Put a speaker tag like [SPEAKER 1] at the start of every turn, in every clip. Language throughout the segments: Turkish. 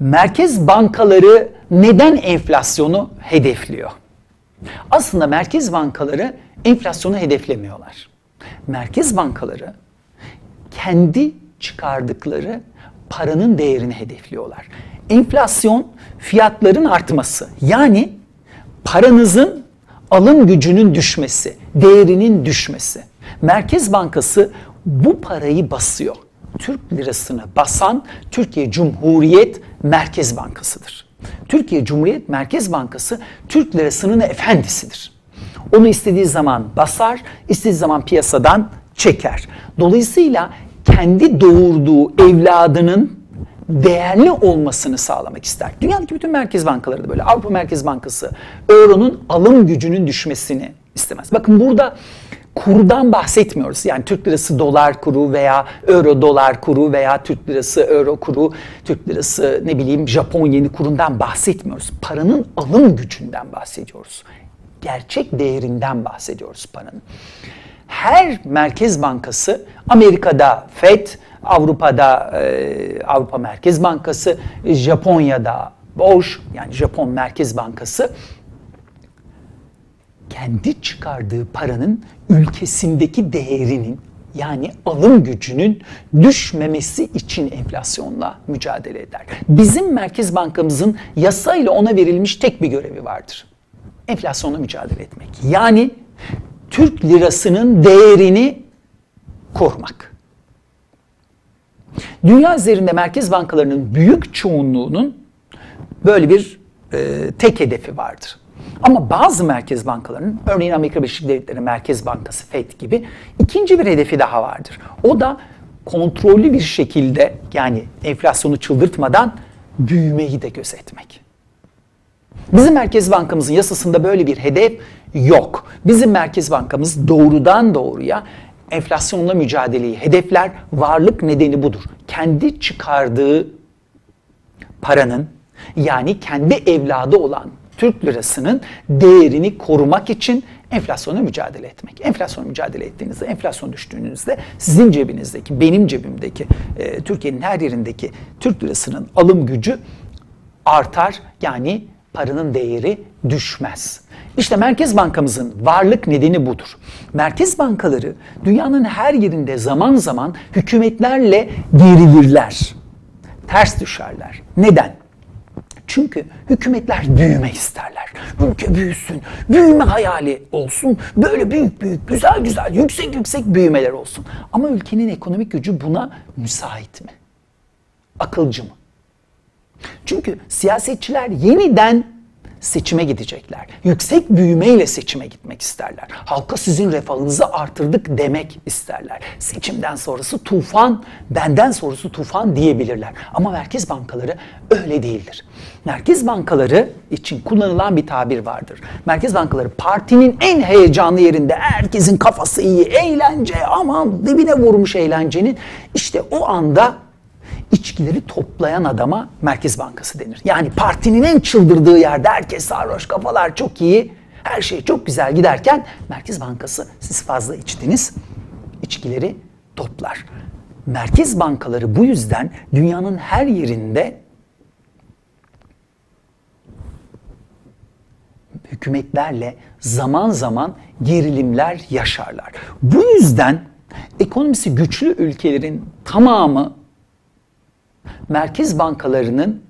[SPEAKER 1] Merkez bankaları neden enflasyonu hedefliyor? Aslında merkez bankaları enflasyonu hedeflemiyorlar. Merkez bankaları kendi çıkardıkları paranın değerini hedefliyorlar. Enflasyon fiyatların artması. Yani paranızın alım gücünün düşmesi, değerinin düşmesi. Merkez Bankası bu parayı basıyor. Türk lirasını basan Türkiye Cumhuriyet Merkez Bankası'dır. Türkiye Cumhuriyet Merkez Bankası Türk lirasının efendisidir. Onu istediği zaman basar, istediği zaman piyasadan çeker. Dolayısıyla kendi doğurduğu evladının değerli olmasını sağlamak ister. Dünyadaki bütün merkez bankaları da böyle. Avrupa Merkez Bankası euronun alım gücünün düşmesini istemez. Bakın burada kurdan bahsetmiyoruz. Yani Türk lirası dolar kuru veya euro dolar kuru veya Türk lirası euro kuru, Türk lirası ne bileyim Japon yeni kurundan bahsetmiyoruz. Paranın alım gücünden bahsediyoruz. Gerçek değerinden bahsediyoruz paranın. Her merkez bankası Amerika'da Fed, Avrupa'da e, Avrupa Merkez Bankası, Japonya'da BOJ yani Japon Merkez Bankası kendi çıkardığı paranın ülkesindeki değerinin yani alım gücünün düşmemesi için enflasyonla mücadele eder. Bizim Merkez Bankamızın yasayla ona verilmiş tek bir görevi vardır. Enflasyonla mücadele etmek. Yani Türk lirasının değerini korumak. Dünya üzerinde merkez bankalarının büyük çoğunluğunun böyle bir e, tek hedefi vardır. Ama bazı merkez bankalarının, örneğin Amerika Birleşik Devletleri Merkez Bankası FED gibi ikinci bir hedefi daha vardır. O da kontrollü bir şekilde yani enflasyonu çıldırtmadan büyümeyi de gözetmek. Bizim Merkez Bankamızın yasasında böyle bir hedef yok. Bizim Merkez Bankamız doğrudan doğruya enflasyonla mücadeleyi hedefler. Varlık nedeni budur. Kendi çıkardığı paranın yani kendi evladı olan Türk lirasının değerini korumak için enflasyona mücadele etmek. Enflasyona mücadele ettiğinizde, enflasyon düştüğünüzde sizin cebinizdeki, benim cebimdeki, e, Türkiye'nin her yerindeki Türk lirasının alım gücü artar. Yani paranın değeri düşmez. İşte Merkez Bankamızın varlık nedeni budur. Merkez bankaları dünyanın her yerinde zaman zaman hükümetlerle gerilirler. Ters düşerler. Neden? Çünkü hükümetler büyüme isterler. Ülke büyüsün, büyüme hayali olsun. Böyle büyük büyük, güzel güzel, yüksek yüksek büyümeler olsun. Ama ülkenin ekonomik gücü buna müsait mi? Akılcı mı? Çünkü siyasetçiler yeniden seçime gidecekler. Yüksek büyümeyle seçime gitmek isterler. Halka sizin refahınızı artırdık demek isterler. Seçimden sonrası tufan, benden sonrası tufan diyebilirler. Ama merkez bankaları öyle değildir. Merkez bankaları için kullanılan bir tabir vardır. Merkez bankaları partinin en heyecanlı yerinde herkesin kafası iyi, eğlence, aman dibine vurmuş eğlencenin işte o anda içkileri toplayan adama Merkez Bankası denir. Yani partinin en çıldırdığı yerde herkes sarhoş, kafalar çok iyi, her şey çok güzel giderken Merkez Bankası siz fazla içtiniz, içkileri toplar. Merkez bankaları bu yüzden dünyanın her yerinde hükümetlerle zaman zaman gerilimler yaşarlar. Bu yüzden ekonomisi güçlü ülkelerin tamamı merkez bankalarının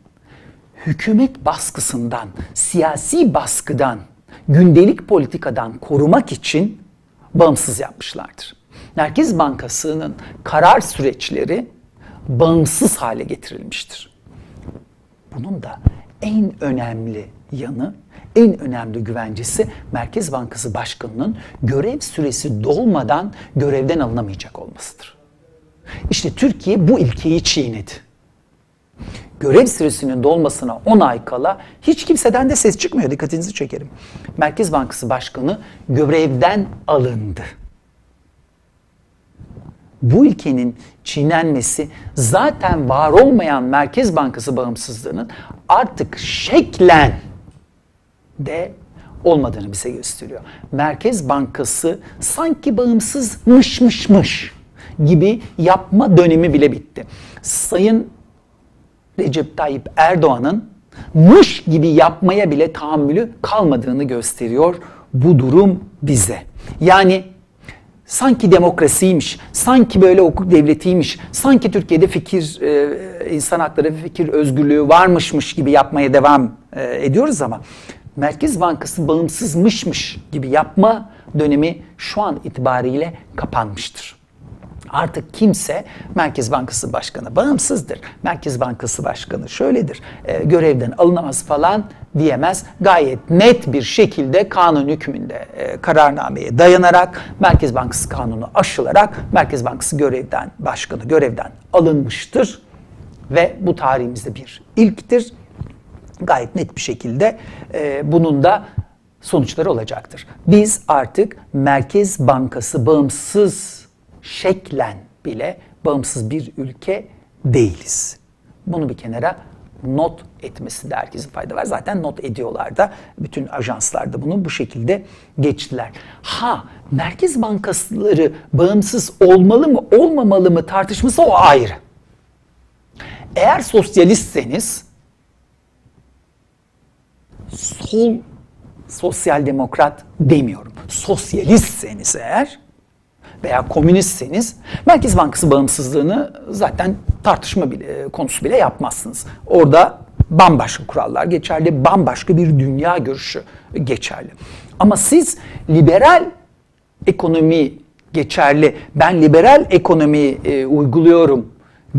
[SPEAKER 1] hükümet baskısından, siyasi baskıdan, gündelik politikadan korumak için bağımsız yapmışlardır. Merkez Bankası'nın karar süreçleri bağımsız hale getirilmiştir. Bunun da en önemli yanı, en önemli güvencesi Merkez Bankası Başkanı'nın görev süresi dolmadan görevden alınamayacak olmasıdır. İşte Türkiye bu ilkeyi çiğnedi görev süresinin dolmasına 10 ay kala hiç kimseden de ses çıkmıyor. Dikkatinizi çekerim. Merkez Bankası Başkanı görevden alındı. Bu ilkenin çiğnenmesi zaten var olmayan Merkez Bankası bağımsızlığının artık şeklen de olmadığını bize gösteriyor. Merkez Bankası sanki bağımsızmışmışmış gibi yapma dönemi bile bitti. Sayın Recep Tayyip Erdoğan'ın mış gibi yapmaya bile tahammülü kalmadığını gösteriyor bu durum bize. Yani sanki demokrasiymiş, sanki böyle hukuk devletiymiş, sanki Türkiye'de fikir, e, insan hakları ve fikir özgürlüğü varmışmış gibi yapmaya devam e, ediyoruz ama Merkez Bankası bağımsızmışmış gibi yapma dönemi şu an itibariyle kapanmıştır. Artık kimse Merkez Bankası Başkanı bağımsızdır. Merkez Bankası Başkanı şöyledir, e, görevden alınamaz falan diyemez. Gayet net bir şekilde kanun hükmünde e, kararnameye dayanarak Merkez Bankası kanunu aşılarak Merkez Bankası görevden başkanı görevden alınmıştır ve bu tarihimizde bir ilktir. Gayet net bir şekilde e, bunun da sonuçları olacaktır. Biz artık Merkez Bankası bağımsız şeklen bile bağımsız bir ülke değiliz. Bunu bir kenara not etmesi de herkesin fayda var. Zaten not ediyorlar da bütün ajanslar da bunu bu şekilde geçtiler. Ha Merkez Bankasıları bağımsız olmalı mı olmamalı mı tartışması o ayrı. Eğer sosyalistseniz sol sosyal demokrat demiyorum. Sosyalistseniz eğer veya komünistseniz Merkez Bankası bağımsızlığını zaten tartışma bile, konusu bile yapmazsınız. Orada bambaşka kurallar geçerli, bambaşka bir dünya görüşü geçerli. Ama siz liberal ekonomi geçerli, ben liberal ekonomi e, uyguluyorum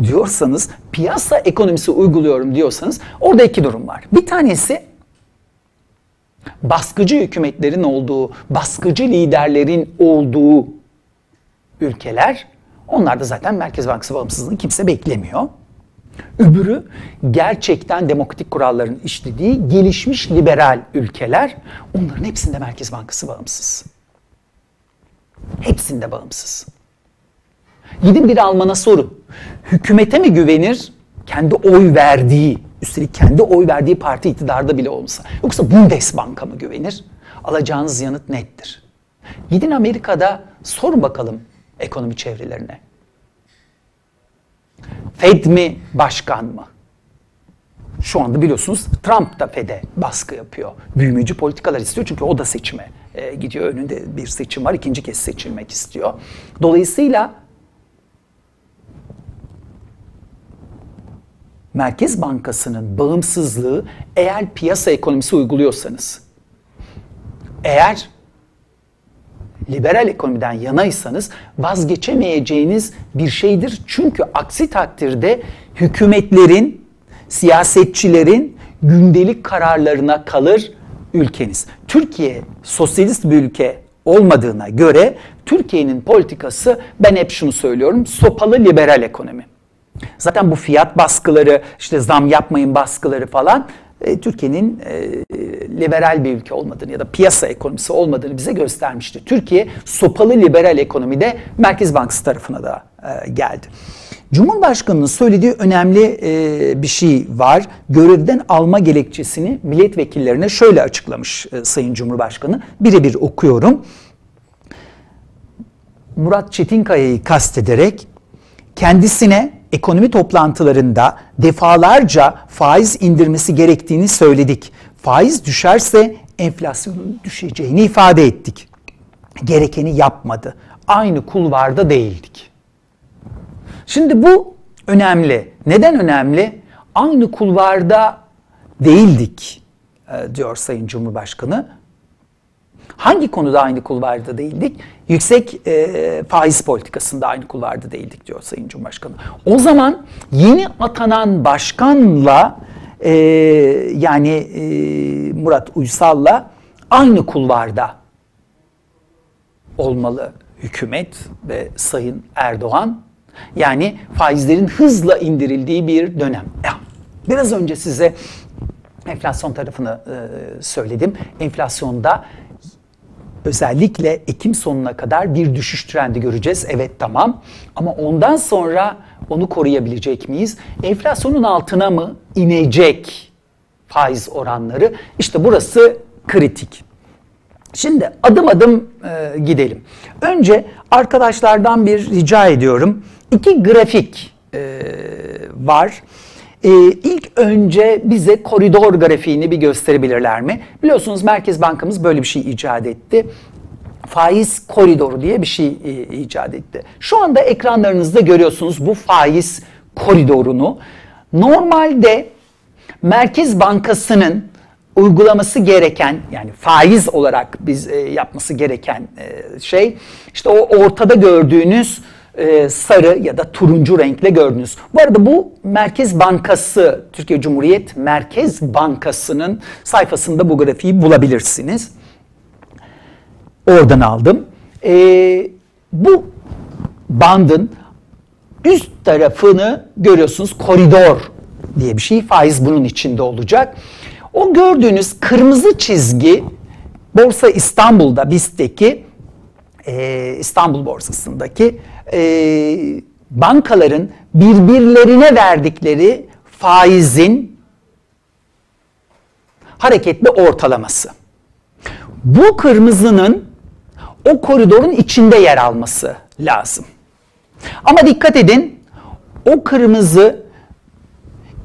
[SPEAKER 1] diyorsanız, piyasa ekonomisi uyguluyorum diyorsanız orada iki durum var. Bir tanesi baskıcı hükümetlerin olduğu, baskıcı liderlerin olduğu ülkeler, onlar da zaten Merkez Bankası bağımsızlığını kimse beklemiyor. Öbürü gerçekten demokratik kuralların işlediği gelişmiş liberal ülkeler. Onların hepsinde Merkez Bankası bağımsız. Hepsinde bağımsız. Gidin bir Alman'a sorun. Hükümete mi güvenir? Kendi oy verdiği, üstelik kendi oy verdiği parti iktidarda bile olsa. Yoksa Bundesbank'a mı güvenir? Alacağınız yanıt nettir. Gidin Amerika'da sorun bakalım ekonomi çevrelerine. Fed mi, başkan mı? Şu anda biliyorsunuz Trump da Fed'e baskı yapıyor. Büyümeci politikalar istiyor çünkü o da seçime e, gidiyor. Önünde bir seçim var, ikinci kez seçilmek istiyor. Dolayısıyla Merkez Bankası'nın bağımsızlığı eğer piyasa ekonomisi uyguluyorsanız, eğer liberal ekonomiden yanaysanız vazgeçemeyeceğiniz bir şeydir. Çünkü aksi takdirde hükümetlerin, siyasetçilerin gündelik kararlarına kalır ülkeniz. Türkiye sosyalist bir ülke olmadığına göre Türkiye'nin politikası ben hep şunu söylüyorum sopalı liberal ekonomi. Zaten bu fiyat baskıları işte zam yapmayın baskıları falan e, Türkiye'nin e, liberal bir ülke olmadığını ya da piyasa ekonomisi olmadığını bize göstermişti. Türkiye sopalı liberal ekonomide Merkez Bankası tarafına da e, geldi. Cumhurbaşkanının söylediği önemli e, bir şey var. Görevden alma gerekçesini milletvekillerine şöyle açıklamış e, Sayın Cumhurbaşkanı. Birebir okuyorum. Murat Çetinkaya'yı kastederek kendisine ekonomi toplantılarında defalarca faiz indirmesi gerektiğini söyledik. Faiz düşerse enflasyonun düşeceğini ifade ettik. Gerekeni yapmadı. Aynı kulvarda değildik. Şimdi bu önemli. Neden önemli? Aynı kulvarda değildik e, diyor Sayın Cumhurbaşkanı. Hangi konuda aynı kulvarda değildik? Yüksek e, faiz politikasında aynı kulvarda değildik diyor Sayın Cumhurbaşkanı. O zaman yeni atanan başkanla e, yani e, Murat Uysal'la aynı kulvarda olmalı hükümet ve Sayın Erdoğan. Yani faizlerin hızla indirildiği bir dönem. Biraz önce size enflasyon tarafını e, söyledim. Enflasyonda özellikle Ekim sonuna kadar bir düşüş trendi göreceğiz. Evet tamam ama ondan sonra onu koruyabilecek miyiz? Enflasyonun altına mı inecek faiz oranları? İşte burası kritik. Şimdi adım adım e, gidelim. Önce arkadaşlardan bir rica ediyorum. İki grafik e, var. E, ilk önce bize koridor grafiğini bir gösterebilirler mi? Biliyorsunuz Merkez Bankamız böyle bir şey icat etti. Faiz koridoru diye bir şey e, icat etti. Şu anda ekranlarınızda görüyorsunuz bu faiz koridorunu. Normalde Merkez Bankası'nın uygulaması gereken yani faiz olarak biz e, yapması gereken e, şey işte o ortada gördüğünüz e, sarı ya da turuncu renkle gördünüz. Bu arada bu Merkez Bankası, Türkiye Cumhuriyet Merkez Bankası'nın sayfasında bu grafiği bulabilirsiniz. Oradan aldım. E, bu bandın üst tarafını görüyorsunuz koridor diye bir şey. Faiz bunun içinde olacak. O gördüğünüz kırmızı çizgi Borsa İstanbul'da BIST'teki e, İstanbul borsasındaki e, bankaların birbirlerine verdikleri faizin hareketli ortalaması. Bu kırmızının o koridorun içinde yer alması lazım. Ama dikkat edin o kırmızı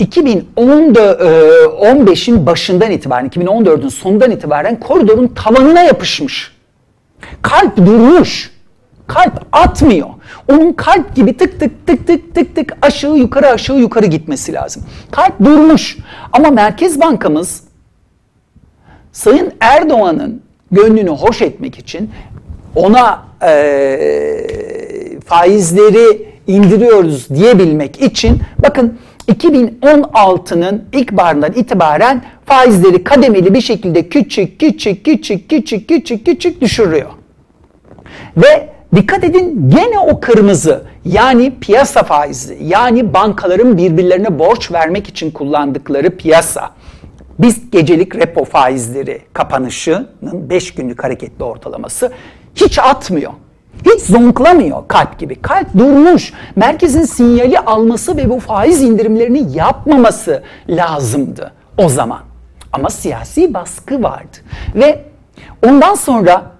[SPEAKER 1] 2015'in e, başından itibaren, 2014'ün sonundan itibaren koridorun tavanına yapışmış. Kalp durmuş. Kalp atmıyor. Onun kalp gibi tık tık tık tık tık tık aşağı yukarı aşağı yukarı gitmesi lazım. Kalp durmuş. Ama Merkez Bankamız Sayın Erdoğan'ın gönlünü hoş etmek için ona e, faizleri indiriyoruz diyebilmek için bakın 2016'nın ilk barından itibaren faizleri kademeli bir şekilde küçük küçük küçük küçük küçük küçük düşürüyor. Ve dikkat edin gene o kırmızı yani piyasa faizi yani bankaların birbirlerine borç vermek için kullandıkları piyasa. Biz gecelik repo faizleri kapanışının 5 günlük hareketli ortalaması hiç atmıyor. Hiç zonklamıyor kalp gibi. Kalp durmuş. Merkezin sinyali alması ve bu faiz indirimlerini yapmaması lazımdı o zaman. Ama siyasi baskı vardı. Ve ondan sonra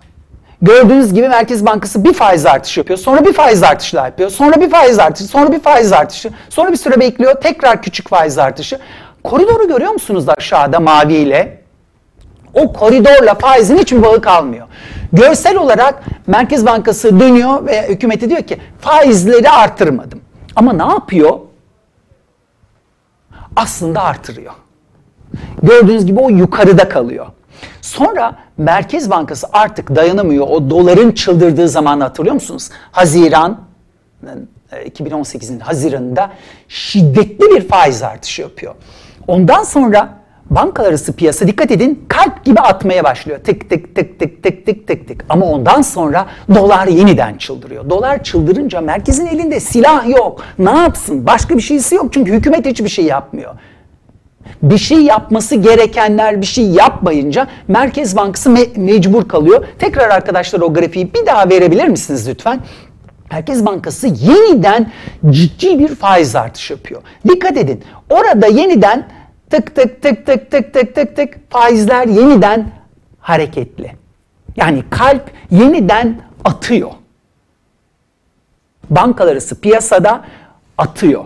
[SPEAKER 1] gördüğünüz gibi Merkez Bankası bir faiz artışı yapıyor. Sonra bir faiz artışı daha yapıyor. Sonra bir faiz artışı, sonra bir faiz artışı. Sonra bir süre bekliyor. Tekrar küçük faiz artışı. Koridoru görüyor musunuz da aşağıda maviyle? O koridorla faizin hiçbir bağı kalmıyor. Görsel olarak Merkez Bankası dönüyor ve hükümete diyor ki faizleri artırmadım. Ama ne yapıyor? Aslında artırıyor. Gördüğünüz gibi o yukarıda kalıyor. Sonra Merkez Bankası artık dayanamıyor. O doların çıldırdığı zamanı hatırlıyor musunuz? Haziran 2018'in e, Haziran'ında şiddetli bir faiz artışı yapıyor. Ondan sonra bankalar arası piyasa dikkat edin kalp gibi atmaya başlıyor. Tık tık tık tık tık tık tık tık. Ama ondan sonra dolar yeniden çıldırıyor. Dolar çıldırınca merkezin elinde silah yok. Ne yapsın? Başka bir şeysi yok. Çünkü hükümet hiçbir şey yapmıyor. Bir şey yapması gerekenler bir şey yapmayınca Merkez Bankası me mecbur kalıyor. Tekrar arkadaşlar o grafiği bir daha verebilir misiniz lütfen? Merkez Bankası yeniden ciddi bir faiz artışı yapıyor. Dikkat edin. Orada yeniden tık tık tık tık tık tık tık tık faizler yeniden hareketli. Yani kalp yeniden atıyor. Bankalar arası piyasada atıyor.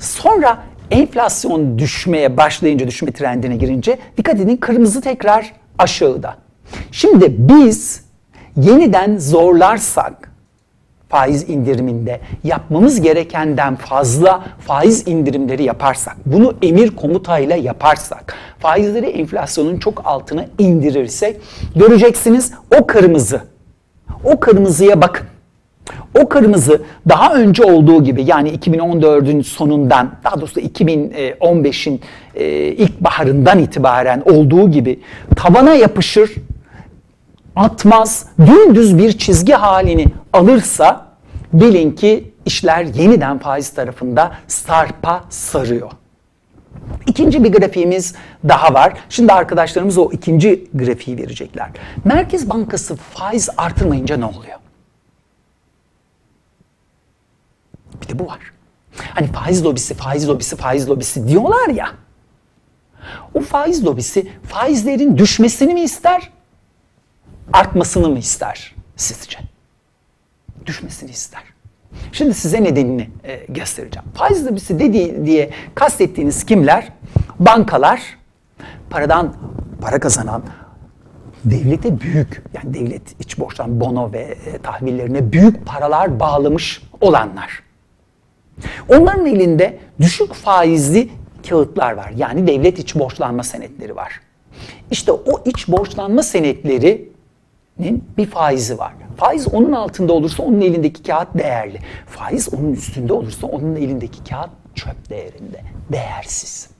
[SPEAKER 1] Sonra enflasyon düşmeye başlayınca, düşme trendine girince dikkat edin kırmızı tekrar aşağıda. Şimdi biz yeniden zorlarsak faiz indiriminde yapmamız gerekenden fazla faiz indirimleri yaparsak, bunu emir komutayla yaparsak, faizleri enflasyonun çok altına indirirsek göreceksiniz o kırmızı. O kırmızıya bakın. O kırmızı daha önce olduğu gibi yani 2014'ün sonundan daha doğrusu 2015'in e, ilk baharından itibaren olduğu gibi tavana yapışır atmaz, dümdüz bir çizgi halini alırsa bilin ki işler yeniden faiz tarafında sarpa sarıyor. İkinci bir grafiğimiz daha var. Şimdi arkadaşlarımız o ikinci grafiği verecekler. Merkez Bankası faiz artırmayınca ne oluyor? Bir de bu var. Hani faiz lobisi, faiz lobisi, faiz lobisi diyorlar ya. O faiz lobisi faizlerin düşmesini mi ister, artmasını mı ister sizce? Düşmesini ister. Şimdi size nedenini e, göstereceğim. Faiz lobisi dediği diye kastettiğiniz kimler? Bankalar, paradan para kazanan, devlete büyük yani devlet iç borçtan bono ve e, tahvillerine büyük paralar bağlamış olanlar. Onların elinde düşük faizli kağıtlar var. Yani devlet iç borçlanma senetleri var. İşte o iç borçlanma senetlerinin bir faizi var. Faiz onun altında olursa onun elindeki kağıt değerli. Faiz onun üstünde olursa onun elindeki kağıt çöp değerinde, değersiz.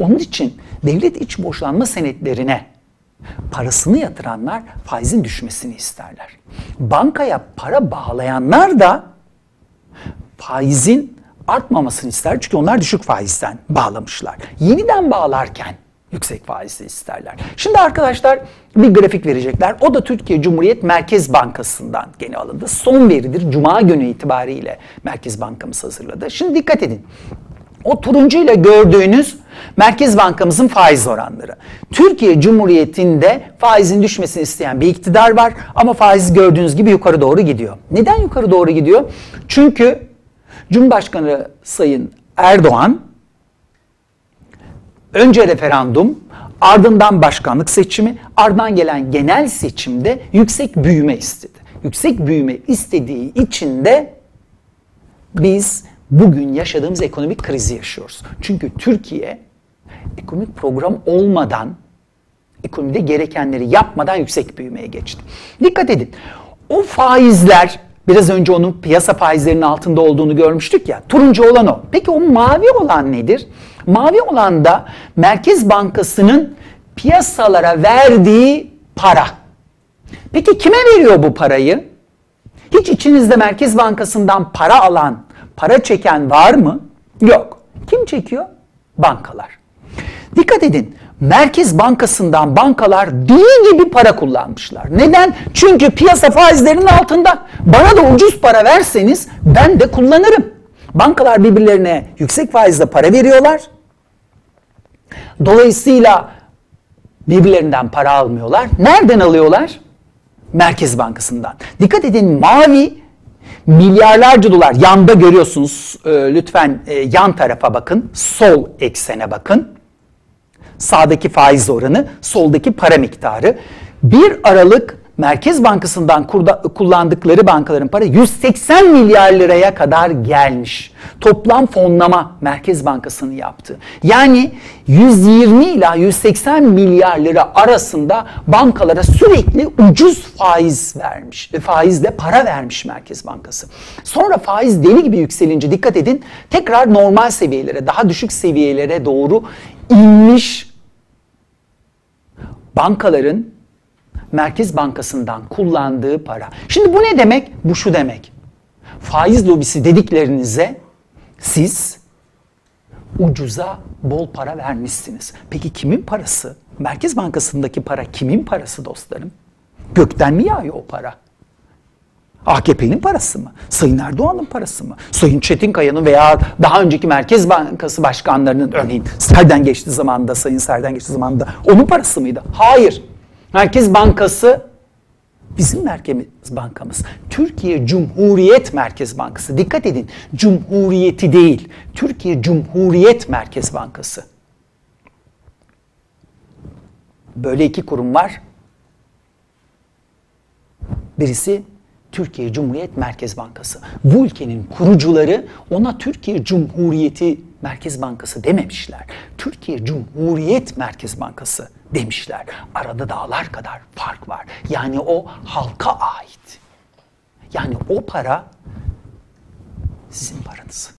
[SPEAKER 1] Onun için devlet iç borçlanma senetlerine parasını yatıranlar faizin düşmesini isterler. Bankaya para bağlayanlar da faizin artmamasını ister. Çünkü onlar düşük faizden bağlamışlar. Yeniden bağlarken yüksek faizli isterler. Şimdi arkadaşlar bir grafik verecekler. O da Türkiye Cumhuriyet Merkez Bankası'ndan gene alındı. Son veridir. Cuma günü itibariyle Merkez Bankamız hazırladı. Şimdi dikkat edin. O turuncu ile gördüğünüz Merkez Bankamızın faiz oranları. Türkiye Cumhuriyeti'nde faizin düşmesini isteyen bir iktidar var ama faiz gördüğünüz gibi yukarı doğru gidiyor. Neden yukarı doğru gidiyor? Çünkü Cumhurbaşkanı Sayın Erdoğan önce referandum, ardından başkanlık seçimi, ardından gelen genel seçimde yüksek büyüme istedi. Yüksek büyüme istediği için de biz bugün yaşadığımız ekonomik krizi yaşıyoruz. Çünkü Türkiye ekonomik program olmadan, ekonomide gerekenleri yapmadan yüksek büyümeye geçti. Dikkat edin. O faizler Biraz önce onun piyasa faizlerinin altında olduğunu görmüştük ya. Turuncu olan o. Peki o mavi olan nedir? Mavi olan da Merkez Bankası'nın piyasalara verdiği para. Peki kime veriyor bu parayı? Hiç içinizde Merkez Bankası'ndan para alan, para çeken var mı? Yok. Kim çekiyor? Bankalar. Dikkat edin. Merkez Bankası'ndan bankalar deli gibi para kullanmışlar. Neden? Çünkü piyasa faizlerinin altında. Bana da ucuz para verseniz ben de kullanırım. Bankalar birbirlerine yüksek faizle para veriyorlar. Dolayısıyla birbirlerinden para almıyorlar. Nereden alıyorlar? Merkez Bankası'ndan. Dikkat edin mavi milyarlarca dolar yanda görüyorsunuz. Lütfen e, yan tarafa bakın. Sol eksene bakın Sağdaki faiz oranı, soldaki para miktarı. 1 Aralık Merkez Bankası'ndan kullandıkları bankaların para 180 milyar liraya kadar gelmiş. Toplam fonlama Merkez Bankası'nın yaptığı. Yani 120 ila 180 milyar lira arasında bankalara sürekli ucuz faiz vermiş. ve Faizle para vermiş Merkez Bankası. Sonra faiz deli gibi yükselince dikkat edin tekrar normal seviyelere, daha düşük seviyelere doğru inmiş bankaların Merkez Bankası'ndan kullandığı para. Şimdi bu ne demek? Bu şu demek. Faiz lobisi dediklerinize siz ucuza bol para vermişsiniz. Peki kimin parası? Merkez Bankası'ndaki para kimin parası dostlarım? Gökten mi yağıyor o para? AKP'nin parası mı? Sayın Erdoğan'ın parası mı? Sayın Çetinkaya'nın veya daha önceki Merkez Bankası başkanlarının örneğin Serden geçti zamanında, Sayın Serden geçti zamanında onun parası mıydı? Hayır. Merkez Bankası bizim Merkez Bankamız. Türkiye Cumhuriyet Merkez Bankası. Dikkat edin. Cumhuriyeti değil. Türkiye Cumhuriyet Merkez Bankası. Böyle iki kurum var. Birisi Türkiye Cumhuriyet Merkez Bankası. Bu ülkenin kurucuları ona Türkiye Cumhuriyeti Merkez Bankası dememişler. Türkiye Cumhuriyet Merkez Bankası demişler. Arada dağlar kadar fark var. Yani o halka ait. Yani o para sizin paranız.